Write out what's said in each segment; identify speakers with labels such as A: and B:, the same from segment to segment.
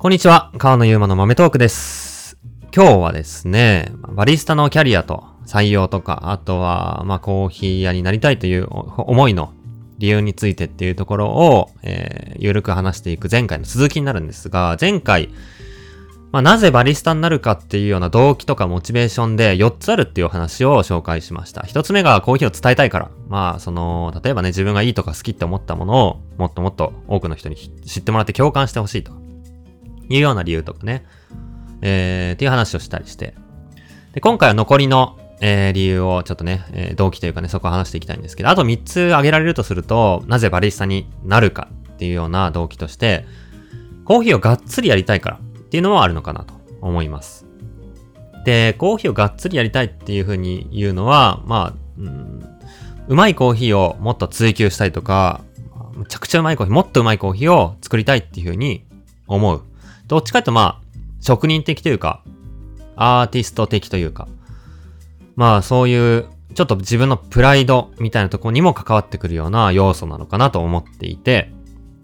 A: こんにちは、川野ゆうまの豆トークです。今日はですね、バリスタのキャリアと採用とか、あとは、まあ、コーヒー屋になりたいという思いの理由についてっていうところを、えー、ゆるく話していく前回の続きになるんですが、前回、まあ、なぜバリスタになるかっていうような動機とかモチベーションで4つあるっていう話を紹介しました。1つ目がコーヒーを伝えたいから。まあ、その、例えばね、自分がいいとか好きって思ったものをもっともっと多くの人に知ってもらって共感してほしいというような理由とかね。えー、っていう話をしたりして。で、今回は残りの、えー、理由をちょっとね、えー、動機というかね、そこを話していきたいんですけど、あと3つ挙げられるとすると、なぜバリスタになるかっていうような動機として、コーヒーをがっつりやりたいからっていうのもあるのかなと思います。で、コーヒーをがっつりやりたいっていうふうに言うのは、まあ、うん、うまいコーヒーをもっと追求したいとか、むちゃくちゃうまいコーヒー、もっとうまいコーヒーを作りたいっていうふうに思う。どっちかっていうとまあ、職人的というか、アーティスト的というか、まあそういう、ちょっと自分のプライドみたいなところにも関わってくるような要素なのかなと思っていて、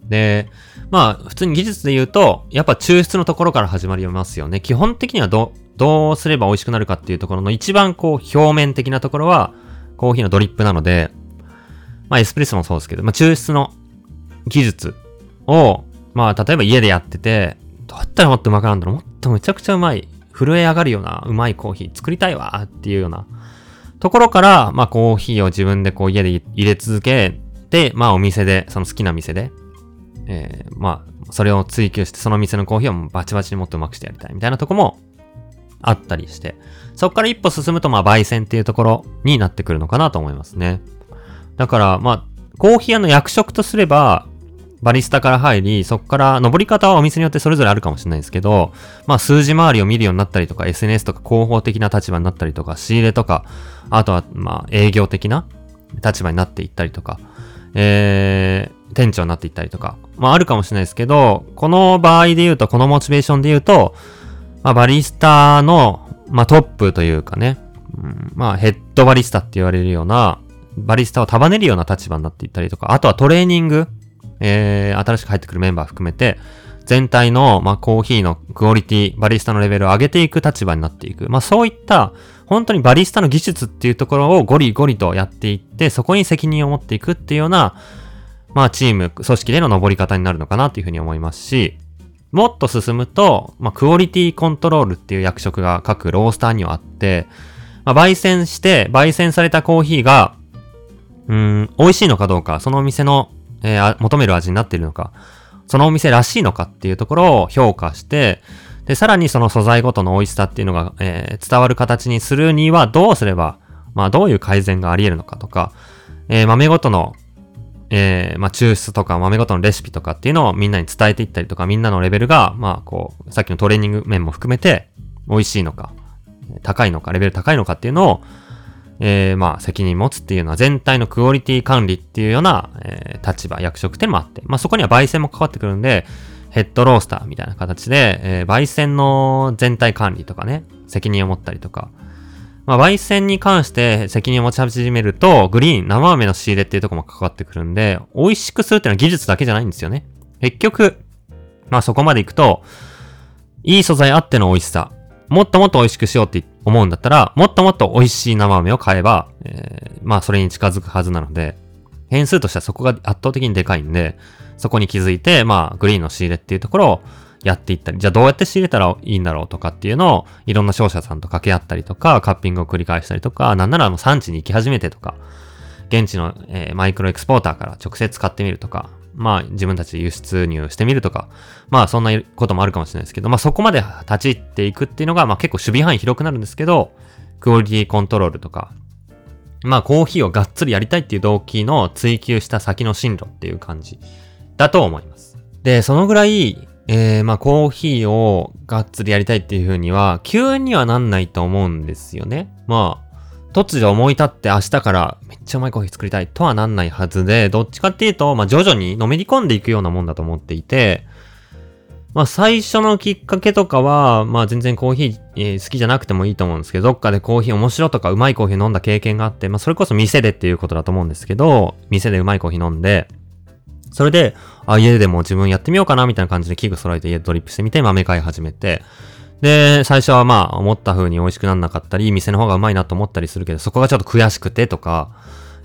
A: で、まあ普通に技術で言うと、やっぱ抽出のところから始まりますよね。基本的にはど、どうすれば美味しくなるかっていうところの一番こう表面的なところは、コーヒーのドリップなので、まあエスプレッソもそうですけど、まあ抽出の技術を、まあ例えば家でやってて、どうやったらもっとうまくなるんだろう。もっとめちゃくちゃうまい、震え上がるようなうまいコーヒー作りたいわっていうような。ところから、まあコーヒーを自分でこう家で入れ続けて、まあお店で、その好きな店で、えー、まあそれを追求して、その店のコーヒーをバチバチにもっとうまくしてやりたいみたいなとこもあったりして、そこから一歩進むとまあ焙煎っていうところになってくるのかなと思いますね。だからまあ、コーヒー屋の役職とすれば、バリスタから入り、そこから登り方はお店によってそれぞれあるかもしれないですけど、まあ数字回りを見るようになったりとか、SNS とか広報的な立場になったりとか、仕入れとか、あとはまあ営業的な立場になっていったりとか、えー、店長になっていったりとか、まああるかもしれないですけど、この場合で言うと、このモチベーションで言うと、まあバリスタの、まあトップというかね、うん、まあヘッドバリスタって言われるような、バリスタを束ねるような立場になっていったりとか、あとはトレーニング、えー、新しく入ってくるメンバー含めて、全体の、まあ、コーヒーのクオリティ、バリスタのレベルを上げていく立場になっていく。まあ、そういった、本当にバリスタの技術っていうところをゴリゴリとやっていって、そこに責任を持っていくっていうような、まあ、チーム、組織での登り方になるのかなというふうに思いますし、もっと進むと、まあ、クオリティコントロールっていう役職が各ロースターにはあって、まあ、焙煎して、焙煎されたコーヒーが、うん、美味しいのかどうか、そのお店のえー、求める味になっているのか、そのお店らしいのかっていうところを評価して、で、さらにその素材ごとの美味しさっていうのが、えー、伝わる形にするにはどうすれば、まあどういう改善があり得るのかとか、えー、豆ごとの、えー、まあ抽出とか豆ごとのレシピとかっていうのをみんなに伝えていったりとか、みんなのレベルが、まあこう、さっきのトレーニング面も含めて、美味しいのか、高いのか、レベル高いのかっていうのを、えー、まあ、責任持つっていうのは全体のクオリティ管理っていうような、えー、立場、役職っていうのもあって、まあそこには焙煎も関わってくるんで、ヘッドロースターみたいな形で、えー、焙煎の全体管理とかね、責任を持ったりとか、まあ焙煎に関して責任を持ち始めると、グリーン、生豆の仕入れっていうとこも関わってくるんで、美味しくするっていうのは技術だけじゃないんですよね。結局、まあそこまで行くと、いい素材あっての美味しさ、もっともっと美味しくしようって思うんだったら、もっともっと美味しい生豆を買えば、えー、まあそれに近づくはずなので、変数としてはそこが圧倒的にでかいんで、そこに気づいて、まあグリーンの仕入れっていうところをやっていったり、じゃあどうやって仕入れたらいいんだろうとかっていうのを、いろんな商社さんと掛け合ったりとか、カッピングを繰り返したりとか、なんならもう産地に行き始めてとか、現地の、えー、マイクロエクスポーターから直接買ってみるとか、まあ自分たちで輸出入してみるとか、まあそんなこともあるかもしれないですけど、まあそこまで立ち入っていくっていうのが、まあ結構守備範囲広くなるんですけど、クオリティコントロールとか、まあコーヒーをがっつりやりたいっていう動機の追求した先の進路っていう感じだと思います。で、そのぐらい、えー、まあコーヒーをがっつりやりたいっていう風には、急にはなんないと思うんですよね。まあ、突如思い立って明日からめっちゃうまいコーヒー作りたいとはなんないはずで、どっちかっていうと、まあ徐々にのめり込んでいくようなもんだと思っていて、まあ最初のきっかけとかは、まあ全然コーヒー、好きじゃなくてもいいと思うんですけど、どっかでコーヒー面白とかうまいコーヒー飲んだ経験があって、まあそれこそ店でっていうことだと思うんですけど、店でうまいコーヒー飲んで、それで、あ、家でも自分やってみようかなみたいな感じで器具揃えて家でドリップしてみて豆買い始めて、で、最初はまあ思った風に美味しくなんなかったり、店の方がうまいなと思ったりするけど、そこがちょっと悔しくてとか、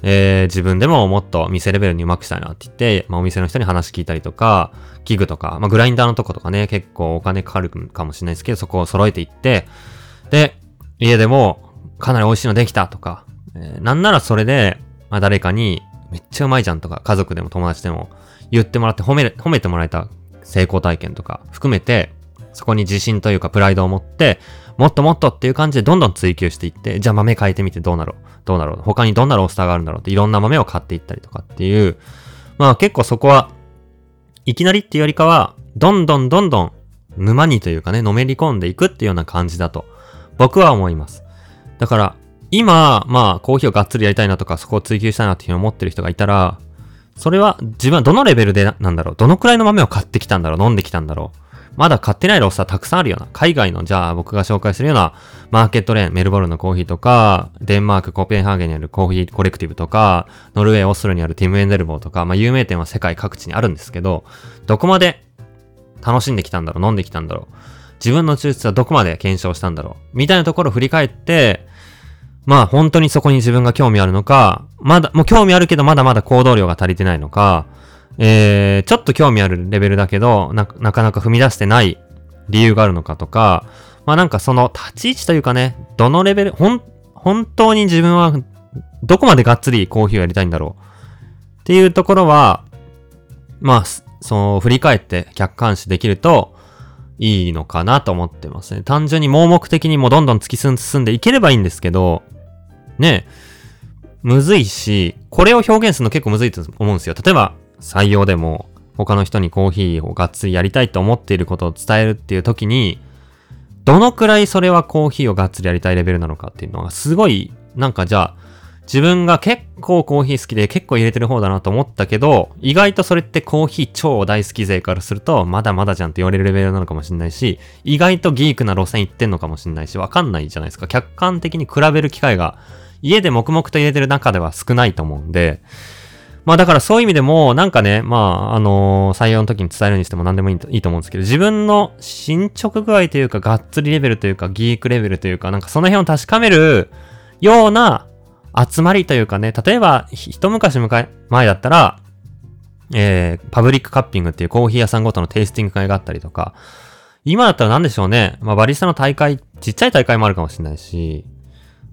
A: えー、自分でももっと店レベルに上手くしたいなって言って、まあお店の人に話聞いたりとか、器具とか、まあグラインダーのとことかね、結構お金かかるかもしれないですけど、そこを揃えていって、で、家でもかなり美味しいのできたとか、えー、なんならそれで、まあ誰かにめっちゃうまいじゃんとか、家族でも友達でも言ってもらって褒め、褒めてもらえた成功体験とか含めて、そこに自信というかプライドを持って、もっともっとっていう感じでどんどん追求していって、じゃあ豆変えてみてどうなろう。どうなろう。他にどんなロースターがあるんだろうっていろんな豆を買っていったりとかっていう、まあ結構そこは、いきなりっていうよりかは、どんどんどんどん沼にというかね、のめり込んでいくっていうような感じだと、僕は思います。だから、今、まあ、コーヒーをがっつりやりたいなとか、そこを追求したいなっていうふうに思ってる人がいたら、それは自分はどのレベルでなんだろう。どのくらいの豆を買ってきたんだろう。飲んできたんだろう。まだ買ってないロースターたくさんあるような、海外の、じゃあ僕が紹介するような、マーケットレーン、メルボルンのコーヒーとか、デンマーク、コペンハーゲンにあるコーヒーコレクティブとか、ノルウェー、オストロにあるティム・エンデルボーとか、まあ有名店は世界各地にあるんですけど、どこまで楽しんできたんだろう飲んできたんだろう自分の抽出はどこまで検証したんだろうみたいなところを振り返って、まあ本当にそこに自分が興味あるのか、まだ、もう興味あるけどまだまだ行動量が足りてないのか、えー、ちょっと興味あるレベルだけど、な、なかなか踏み出してない理由があるのかとか、まあなんかその立ち位置というかね、どのレベル、ほん、本当に自分はどこまでがっつりコーヒーをやりたいんだろうっていうところは、まあ、その振り返って客観視できるといいのかなと思ってますね。単純に盲目的にもどんどん突き進んでいければいいんですけど、ね、むずいし、これを表現するの結構むずいと思うんですよ。例えば、採用でも、他の人にコーヒーをがっつりやりたいと思っていることを伝えるっていう時に、どのくらいそれはコーヒーをがっつりやりたいレベルなのかっていうのがすごい、なんかじゃあ、自分が結構コーヒー好きで結構入れてる方だなと思ったけど、意外とそれってコーヒー超大好き勢からすると、まだまだじゃんって言われるレベルなのかもしれないし、意外とギークな路線行ってんのかもしれないし、わかんないじゃないですか。客観的に比べる機会が、家で黙々と入れてる中では少ないと思うんで、まあだからそういう意味でも、なんかね、まあ、あのー、採用の時に伝えるにしても何でもいいいいと思うんですけど、自分の進捗具合というか、がっつりレベルというか、ギークレベルというか、なんかその辺を確かめるような集まりというかね、例えば、一昔前だったら、えー、パブリックカッピングっていうコーヒー屋さんごとのテイスティング会があったりとか、今だったら何でしょうね。まあ、バリスタの大会、ちっちゃい大会もあるかもしれないし、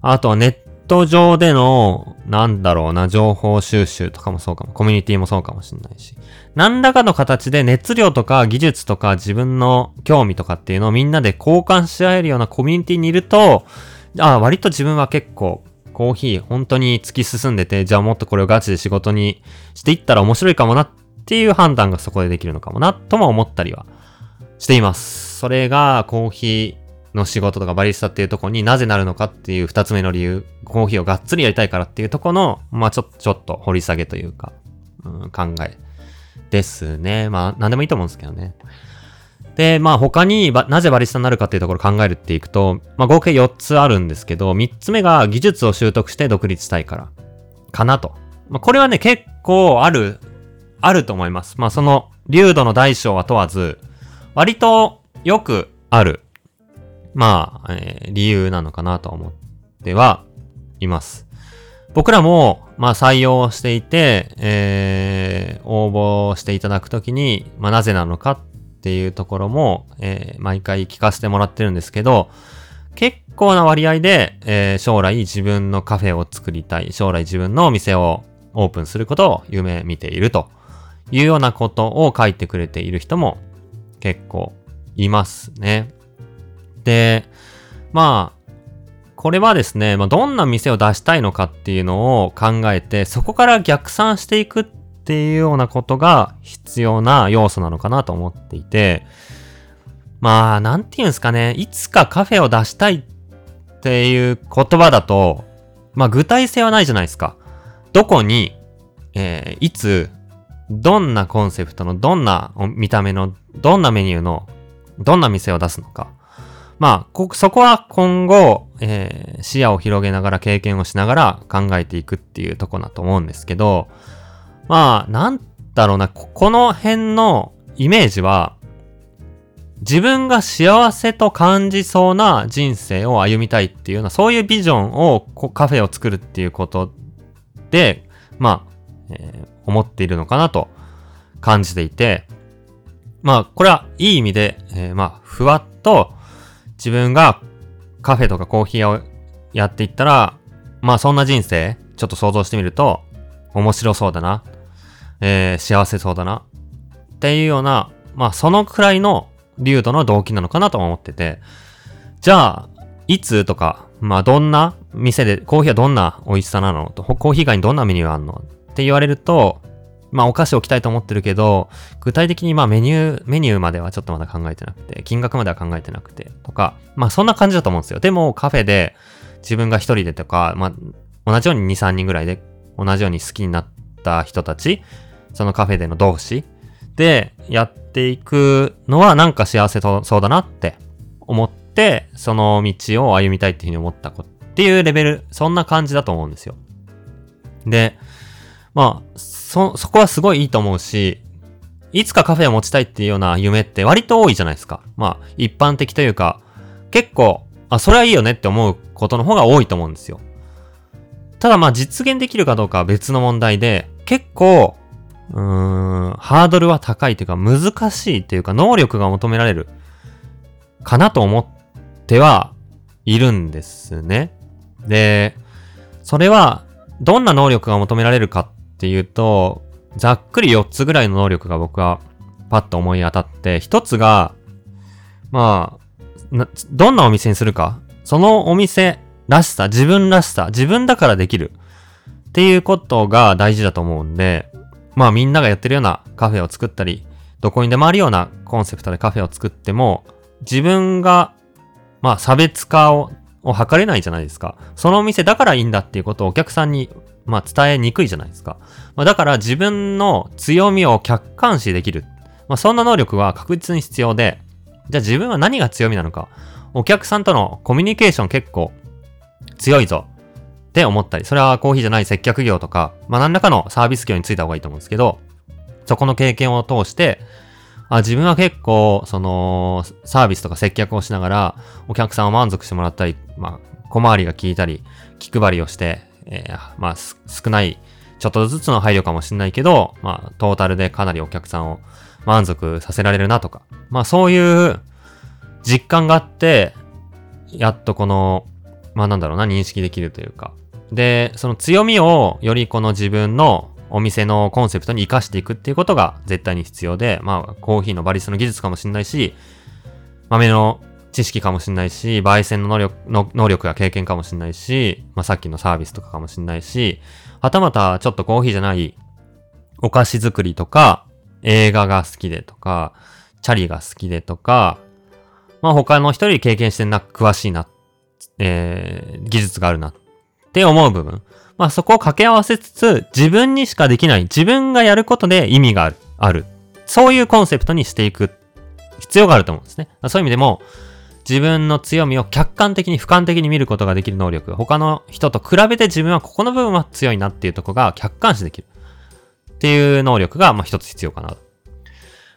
A: あとはネット上での、なんだろうな、情報収集とかもそうかも、コミュニティもそうかもしれないし、何らかの形で熱量とか技術とか自分の興味とかっていうのをみんなで交換し合えるようなコミュニティにいると、あ割と自分は結構コーヒー本当に突き進んでて、じゃあもっとこれをガチで仕事にしていったら面白いかもなっていう判断がそこでできるのかもなとも思ったりはしています。それがコーヒー、の仕事とかバリスタっていうとこになぜなるのかっていう二つ目の理由、コーヒーをがっつりやりたいからっていうとこの、まあちょっ、ちょっと掘り下げというか、うん、考えですね。まあ何でもいいと思うんですけどね。で、まあ他になぜバリスタになるかっていうところ考えるっていくと、まあ合計4つあるんですけど、3つ目が技術を習得して独立したいから、かなと。まあこれはね、結構ある、あると思います。まあその、流度の大小は問わず、割とよくあるまあ、えー、理由なのかなと思ってはいます。僕らも、まあ、採用していて、えー、応募していただくときに、まあ、なぜなのかっていうところも、えー、毎回聞かせてもらってるんですけど、結構な割合で、えー、将来自分のカフェを作りたい、将来自分のお店をオープンすることを夢見ているというようなことを書いてくれている人も結構いますね。で、まあ、これはですね、まあ、どんな店を出したいのかっていうのを考えて、そこから逆算していくっていうようなことが必要な要素なのかなと思っていて、まあ、なんて言うんですかね、いつかカフェを出したいっていう言葉だと、まあ具体性はないじゃないですか。どこに、えー、いつ、どんなコンセプトの、どんな見た目の、どんなメニューの、どんな店を出すのか。まあ、そこは今後、えー、視野を広げながら経験をしながら考えていくっていうとこだと思うんですけど、まあ、なんだろうな、ここの辺のイメージは、自分が幸せと感じそうな人生を歩みたいっていうような、そういうビジョンをカフェを作るっていうことで、まあ、えー、思っているのかなと感じていて、まあ、これはいい意味で、えー、まあ、ふわっと自分がカフェとかコーヒー屋をやっていったら、まあそんな人生、ちょっと想像してみると、面白そうだな、えー、幸せそうだな、っていうような、まあそのくらいの流度の動機なのかなと思ってて、じゃあ、いつとか、まあどんな店で、コーヒーはどんな美味しさなのと、コーヒー以外にどんなメニューあんのって言われると、まあお菓子置きたいと思ってるけど、具体的にまあメニュー、メニューまではちょっとまだ考えてなくて、金額までは考えてなくて、とか、まあそんな感じだと思うんですよ。でもカフェで自分が一人でとか、まあ同じように2、3人ぐらいで同じように好きになった人たち、そのカフェでの同士でやっていくのはなんか幸せそうだなって思って、その道を歩みたいっていうふうに思った子っていうレベル、そんな感じだと思うんですよ。で、まあ、そ、そこはすごいいいと思うし、いつかカフェを持ちたいっていうような夢って割と多いじゃないですか。まあ、一般的というか、結構、あ、それはいいよねって思うことの方が多いと思うんですよ。ただまあ実現できるかどうかは別の問題で、結構、うーん、ハードルは高いというか難しいというか能力が求められるかなと思ってはいるんですね。で、それはどんな能力が求められるかっていうと、ざっくり4つぐらいの能力が僕はパッと思い当たって、1つが、まあ、どんなお店にするか、そのお店らしさ、自分らしさ、自分だからできるっていうことが大事だと思うんで、まあみんながやってるようなカフェを作ったり、どこにでもあるようなコンセプトでカフェを作っても、自分が、まあ差別化を、を図れないじゃないですか。そのお店だからいいんだっていうことをお客さんにまあ伝えにくいじゃないですか。まあだから自分の強みを客観視できる。まあそんな能力は確実に必要で、じゃあ自分は何が強みなのか。お客さんとのコミュニケーション結構強いぞって思ったり、それはコーヒーじゃない接客業とか、まあ何らかのサービス業についた方がいいと思うんですけど、そこの経験を通して、あ自分は結構、その、サービスとか接客をしながら、お客さんを満足してもらったり、まあ、小回りが効いたり、気配りをして、えー、まあ、少ない、ちょっとずつの配慮かもしれないけど、まあ、トータルでかなりお客さんを満足させられるなとか、まあ、そういう実感があって、やっとこの、まあ、なんだろうな、認識できるというか。で、その強みをよりこの自分のお店のコンセプトに活かしていくっていうことが絶対に必要で、まあ、コーヒーのバリスタの技術かもしれないし、豆の知識かもしんないし、焙煎の能力の能力や経験かもしんないし、まあ、さっきのサービスとかかもしんないし、はたまたちょっとコーヒーじゃないお菓子作りとか、映画が好きでとか、チャリが好きでとか、まあ他の人より経験してな、詳しいな、えー、技術があるなって思う部分。まあそこを掛け合わせつつ、自分にしかできない、自分がやることで意味がある、ある。そういうコンセプトにしていく必要があると思うんですね。そういう意味でも、自分の強みを客観的に俯瞰的に見ることができる能力。他の人と比べて自分はここの部分は強いなっていうとこが客観視できる。っていう能力が、まあ一つ必要かな。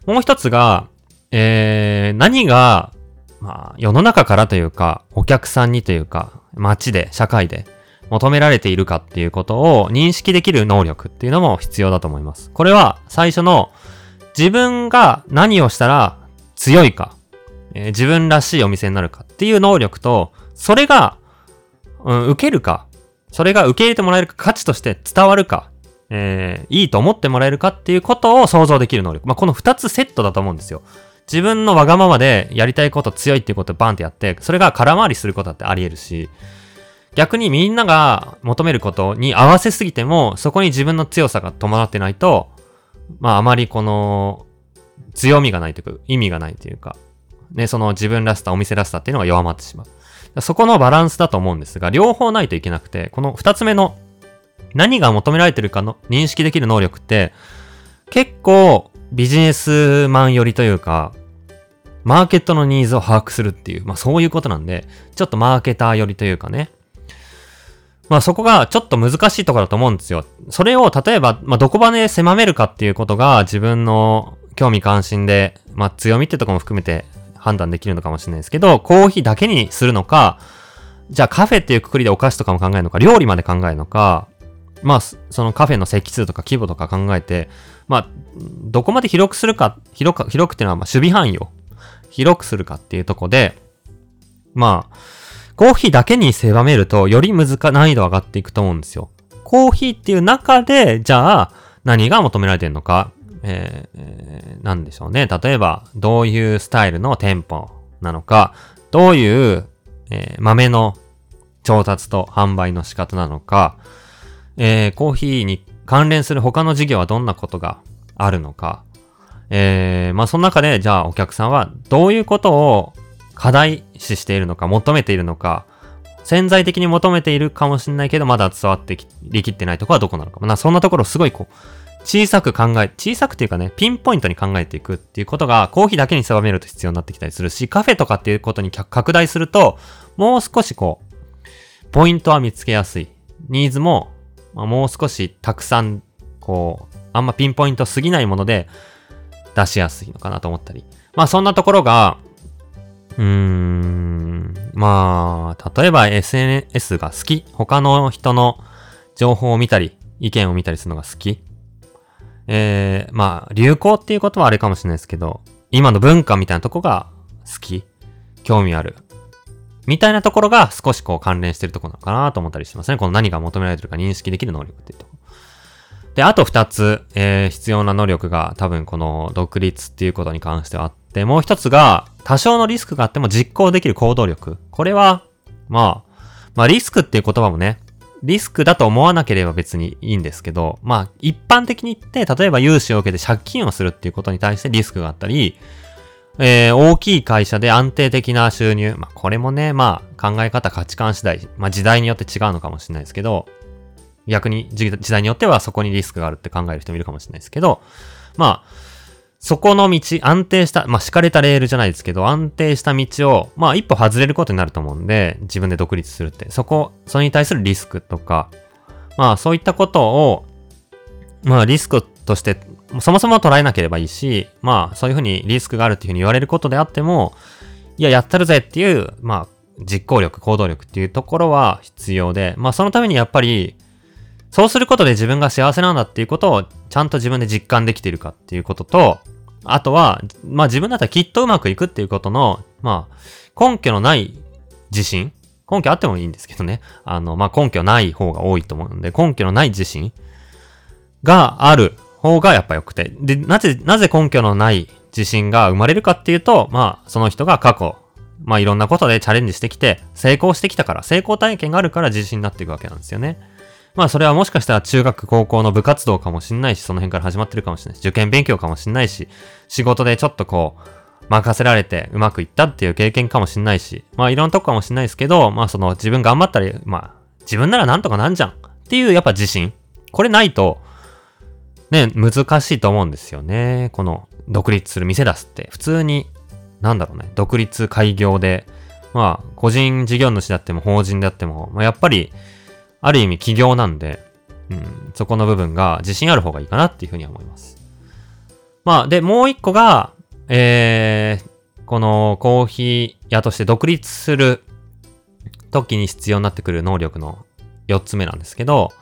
A: もう一つが、えー、何が、まあ世の中からというか、お客さんにというか、街で、社会で求められているかっていうことを認識できる能力っていうのも必要だと思います。これは最初の自分が何をしたら強いかえー、自分らしいお店になるかっていう能力と、それが、うん、受けるか、それが受け入れてもらえるか、価値として伝わるか、えー、いいと思ってもらえるかっていうことを想像できる能力。まあ、この二つセットだと思うんですよ。自分のわがままでやりたいこと強いっていうことをバンってやって、それが空回りすることだってあり得るし、逆にみんなが求めることに合わせすぎても、そこに自分の強さが伴ってないと、まああまりこの強みがないというか、意味がないというか、ね、その自分らしさ、お店らしさっていうのが弱まってしまう。そこのバランスだと思うんですが、両方ないといけなくて、この二つ目の何が求められてるかの認識できる能力って、結構ビジネスマン寄りというか、マーケットのニーズを把握するっていう、まあそういうことなんで、ちょっとマーケター寄りというかね。まあそこがちょっと難しいところだと思うんですよ。それを例えば、まあどこまで狭めるかっていうことが自分の興味関心で、まあ強みってとこも含めて判断できるのかもしれないですけど、コーヒーだけにするのか、じゃあカフェっていうくくりでお菓子とかも考えるのか、料理まで考えるのか、まあ、そのカフェの席数とか規模とか考えて、まあ、どこまで広くするか、広く、広くっていうのはまあ守備範囲を広くするかっていうとこで、まあ、コーヒーだけに狭めると、より難、難易度上がっていくと思うんですよ。コーヒーっていう中で、じゃあ、何が求められてるのか、えー、え、なんでしょうね。例えば、どういうスタイルの店舗なのか、どういう、えー、豆の調達と販売の仕方なのか、えー、コーヒーに関連する他の事業はどんなことがあるのか、えー、まあその中で、じゃあお客さんはどういうことを課題視しているのか、求めているのか、潜在的に求めているかもしれないけど、まだ伝わってき、りきってないところはどこなのか。まあそんなところすごいこう、小さく考え、小さくっていうかね、ピンポイントに考えていくっていうことが、コーヒーだけに狭めると必要になってきたりするし、カフェとかっていうことに拡大すると、もう少しこう、ポイントは見つけやすい。ニーズもまあ、もう少したくさん、こう、あんまピンポイントすぎないもので出しやすいのかなと思ったり。まあそんなところが、うーん、まあ、例えば SNS が好き。他の人の情報を見たり、意見を見たりするのが好き。えー、まあ、流行っていうことはあれかもしれないですけど、今の文化みたいなとこが好き。興味ある。みたいなところが少しこう関連してるとこなのかなと思ったりしますね。この何が求められてるか認識できる能力っていうと。で、あと二つ、えー、必要な能力が多分この独立っていうことに関してはあって、もう一つが多少のリスクがあっても実行できる行動力。これは、まあ、まあリスクっていう言葉もね、リスクだと思わなければ別にいいんですけど、まあ一般的に言って、例えば融資を受けて借金をするっていうことに対してリスクがあったり、えー、大きい会社で安定的な収入。まあ、これもね、まあ、考え方、価値観次第、まあ、時代によって違うのかもしれないですけど、逆に時代によってはそこにリスクがあるって考える人もいるかもしれないですけど、まあ、そこの道、安定した、まあ、敷かれたレールじゃないですけど、安定した道を、まあ、一歩外れることになると思うんで、自分で独立するって。そこ、それに対するリスクとか、まあ、そういったことを、まあ、リスクとしてそもそも捉えなければいいし、まあ、そういうふうにリスクがあるっていうふうに言われることであっても、いや、やったるぜっていう、まあ、実行力、行動力っていうところは必要で、まあ、そのためにやっぱり、そうすることで自分が幸せなんだっていうことをちゃんと自分で実感できているかっていうことと、あとは、まあ自分だったらきっとうまくいくっていうことの、まあ、根拠のない自信根拠あってもいいんですけどね。あの、まあ根拠ない方が多いと思うんで、根拠のない自信がある方がやっぱ良くて。で、なぜ、なぜ根拠のない自信が生まれるかっていうと、まあ、その人が過去、まあいろんなことでチャレンジしてきて、成功してきたから、成功体験があるから自信になっていくわけなんですよね。まあそれはもしかしたら中学、高校の部活動かもしんないし、その辺から始まってるかもしれないし、受験勉強かもしんないし、仕事でちょっとこう、任せられてうまくいったっていう経験かもしんないし、まあいろんなとこかもしんないですけど、まあその自分頑張ったり、まあ自分ならなんとかなんじゃんっていうやっぱ自信。これないと、ね、難しいと思うんですよね。この、独立する店出すって。普通に、なんだろうね、独立開業で、まあ、個人事業主であっても法人であっても、まあ、やっぱり、ある意味企業なんで、うん、そこの部分が自信ある方がいいかなっていうふうに思います。まあ、で、もう一個が、えー、このコーヒー屋として独立する時に必要になってくる能力の4つ目なんですけど、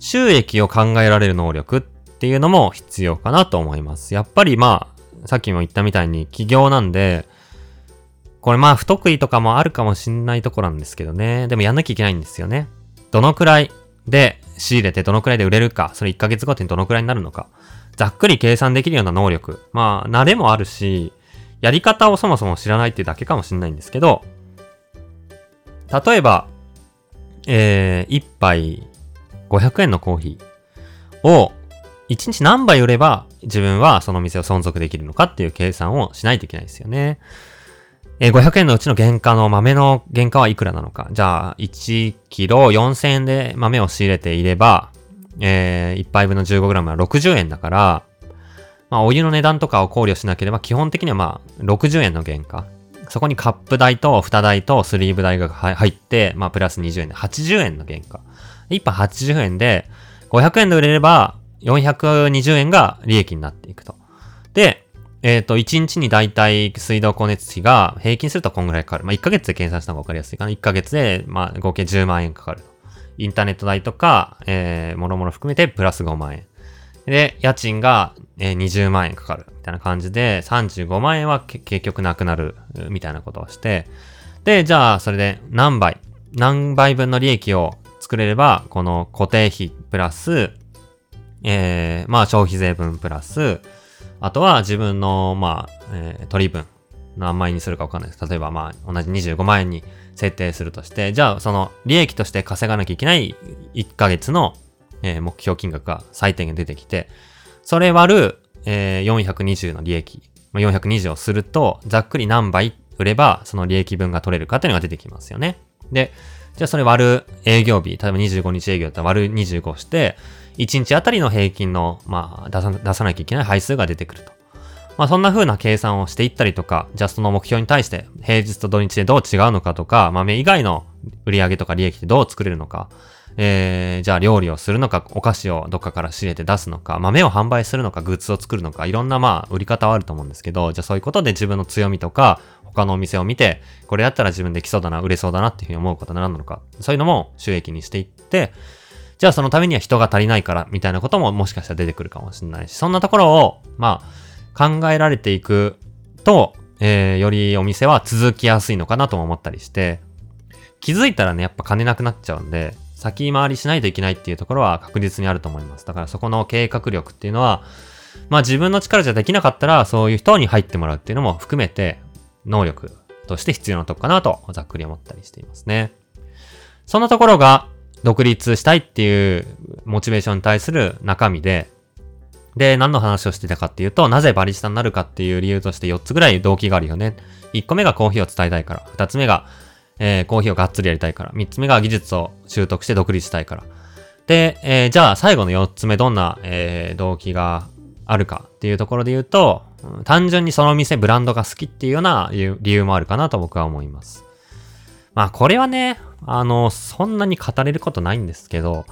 A: 収益を考えられる能力っていうのも必要かなと思います。やっぱりまあ、さっきも言ったみたいに起業なんで、これまあ不得意とかもあるかもしんないとこなんですけどね。でもやんなきゃいけないんですよね。どのくらいで仕入れてどのくらいで売れるか、それ1ヶ月ごとにどのくらいになるのか、ざっくり計算できるような能力。まあ、慣れもあるし、やり方をそもそも知らないっていうだけかもしんないんですけど、例えば、えー、1杯500円のコーヒーを1日何杯売れば自分はその店を存続できるのかっていう計算をしないといけないですよね。えー、500円のうちの原価の豆の原価はいくらなのか。じゃあ、1キロ4000円で豆を仕入れていれば、えー、1杯分の 15g は60円だから、まあ、お湯の値段とかを考慮しなければ、基本的にはまあ、60円の原価。そこにカップ代と蓋代とスリーブ代が入って、まあ、プラス20円で80円の原価。1杯80円で、500円で売れれば、420円が利益になっていくと。で、えっ、ー、と、1日にだいたい水道光熱費が平均するとこんぐらいかかる。まあ、1ヶ月で計算した方がわかりやすいかな。1ヶ月で、まあ、合計10万円かかる。インターネット代とか、えー、もろもろ含めてプラス5万円。で、家賃が、えー、20万円かかる。みたいな感じで、35万円は結局なくなる。みたいなことをして。で、じゃあ、それで何倍、何倍分の利益を作れれば、この固定費プラス、えー、まあ消費税分プラス、あとは自分の、まあ、えー、取り分、何万円にするかわかんないです。例えば、まあ、同じ25万円に設定するとして、じゃあ、その利益として稼がなきゃいけない1ヶ月の、えー、目標金額が最低限出てきて、それ割る、えー、420の利益、420をすると、ざっくり何倍売れば、その利益分が取れるかっていうのが出てきますよね。で、じゃあそれ割る営業日、例えば25日営業だったら割る25して、1日あたりの平均の、まあ、出さ出さなきゃいけない配数が出てくると。まあ、そんな風な計算をしていったりとか、ジャストの目標に対して平日と土日でどう違うのかとか、豆以外の売上とか利益ってどう作れるのか、えー、じゃあ料理をするのか、お菓子をどっかから仕入れて出すのか、豆を販売するのか、グッズを作るのか、いろんなまあ売り方はあると思うんですけど、じゃあそういうことで自分の強みとか、他のお店を見て、これやったら自分できそうだな、売れそうだなっていうふうに思うことは何なのか、そういうのも収益にしていって、じゃあそのためには人が足りないから、みたいなことももしかしたら出てくるかもしれないし、そんなところを、まあ、考えられていくと、えー、よりお店は続きやすいのかなとも思ったりして、気づいたらね、やっぱ金なくなっちゃうんで、先回りしないといけないっていうところは確実にあると思います。だからそこの計画力っていうのは、まあ自分の力じゃできなかったら、そういう人に入ってもらうっていうのも含めて、能力として必要なとこかなと、ざっくり思ったりしていますね。そんなところが、独立したいっていうモチベーションに対する中身で、で、何の話をしてたかっていうと、なぜバリスタになるかっていう理由として4つぐらい動機があるよね。1個目がコーヒーを伝えたいから。2つ目が、えー、コーヒーをがっつりやりたいから。3つ目が技術を習得して独立したいから。で、えー、じゃあ最後の4つ目どんな、えー、動機があるかっていうところで言うと、単純にその店、ブランドが好きっていうような理由もあるかなと僕は思います。まあこれはね、あの、そんなに語れることないんですけど、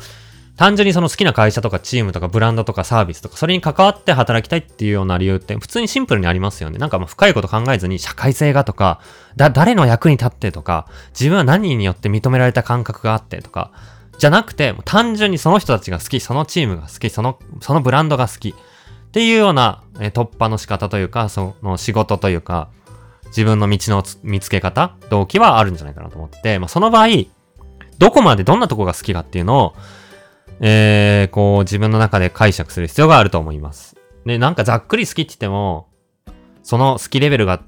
A: 単純にその好きな会社とかチームとかブランドとかサービスとか、それに関わって働きたいっていうような理由って普通にシンプルにありますよね。なんかもう深いこと考えずに社会性がとか、だ、誰の役に立ってとか、自分は何によって認められた感覚があってとか、じゃなくて、単純にその人たちが好き、そのチームが好き、その、そのブランドが好きっていうような、え突破の仕方というか、その仕事というか、自分の道の見つけ方、動機はあるんじゃないかなと思って、まあ、その場合、どこまでどんなとこが好きかっていうのを、えー、こう自分の中で解釈する必要があると思います。で、なんかざっくり好きって言っても、その好きレベルが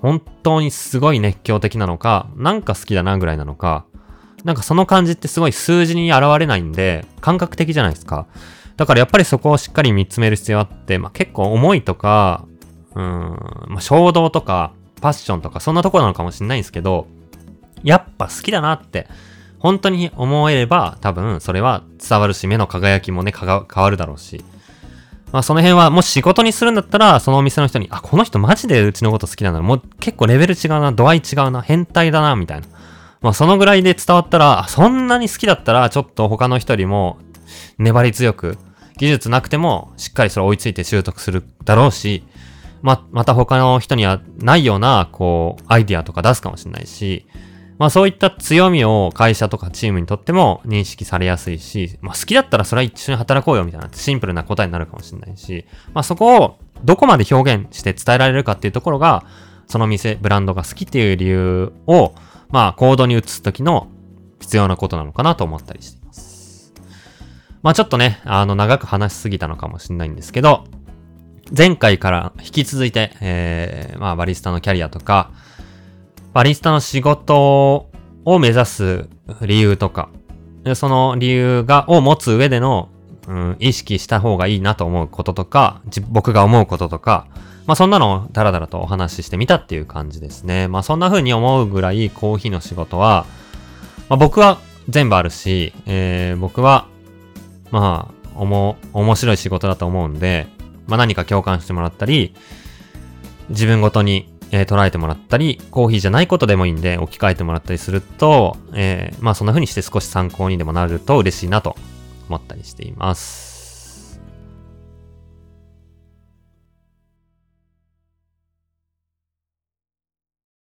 A: 本当にすごい熱狂的なのか、なんか好きだなぐらいなのか、なんかその感じってすごい数字に現れないんで、感覚的じゃないですか。だからやっぱりそこをしっかり見つめる必要あって、まあ、結構思いとか、うん、まあ、衝動とか、パッションとか、そんなところなのかもしれないんですけど、やっぱ好きだなって本当に思えれば、多分それは伝わるし、目の輝きもね、変わるだろうし。まあその辺は、もし仕事にするんだったら、そのお店の人に、あ、この人マジでうちのこと好きなんだ。もう結構レベル違うな、度合い違うな、変態だな、みたいな。まあそのぐらいで伝わったら、そんなに好きだったら、ちょっと他の人よりも粘り強く、技術なくてもしっかりそれ追いついて習得するだろうし、ま、また他の人にはないような、こう、アイディアとか出すかもしれないし、まあそういった強みを会社とかチームにとっても認識されやすいし、まあ好きだったらそれは一緒に働こうよみたいなシンプルな答えになるかもしれないし、まあそこをどこまで表現して伝えられるかっていうところが、その店、ブランドが好きっていう理由を、まあ行動に移すときの必要なことなのかなと思ったりしています。まあちょっとね、あの長く話しすぎたのかもしれないんですけど、前回から引き続いて、えー、まあバリスタのキャリアとか、バリスタの仕事を目指す理由とか、その理由が、を持つ上での、うん、意識した方がいいなと思うこととか、僕が思うこととか、まあそんなのをダラダラとお話ししてみたっていう感じですね。まあそんな風に思うぐらいコーヒーの仕事は、まあ僕は全部あるし、えー、僕は、まあ、おも、面白い仕事だと思うんで、まあ何か共感してもらったり、自分ごとにえー、捉えてもらったり、コーヒーじゃないことでもいいんで置き換えてもらったりすると、えー、まあそんな風にして少し参考にでもなると嬉しいなと思ったりしています。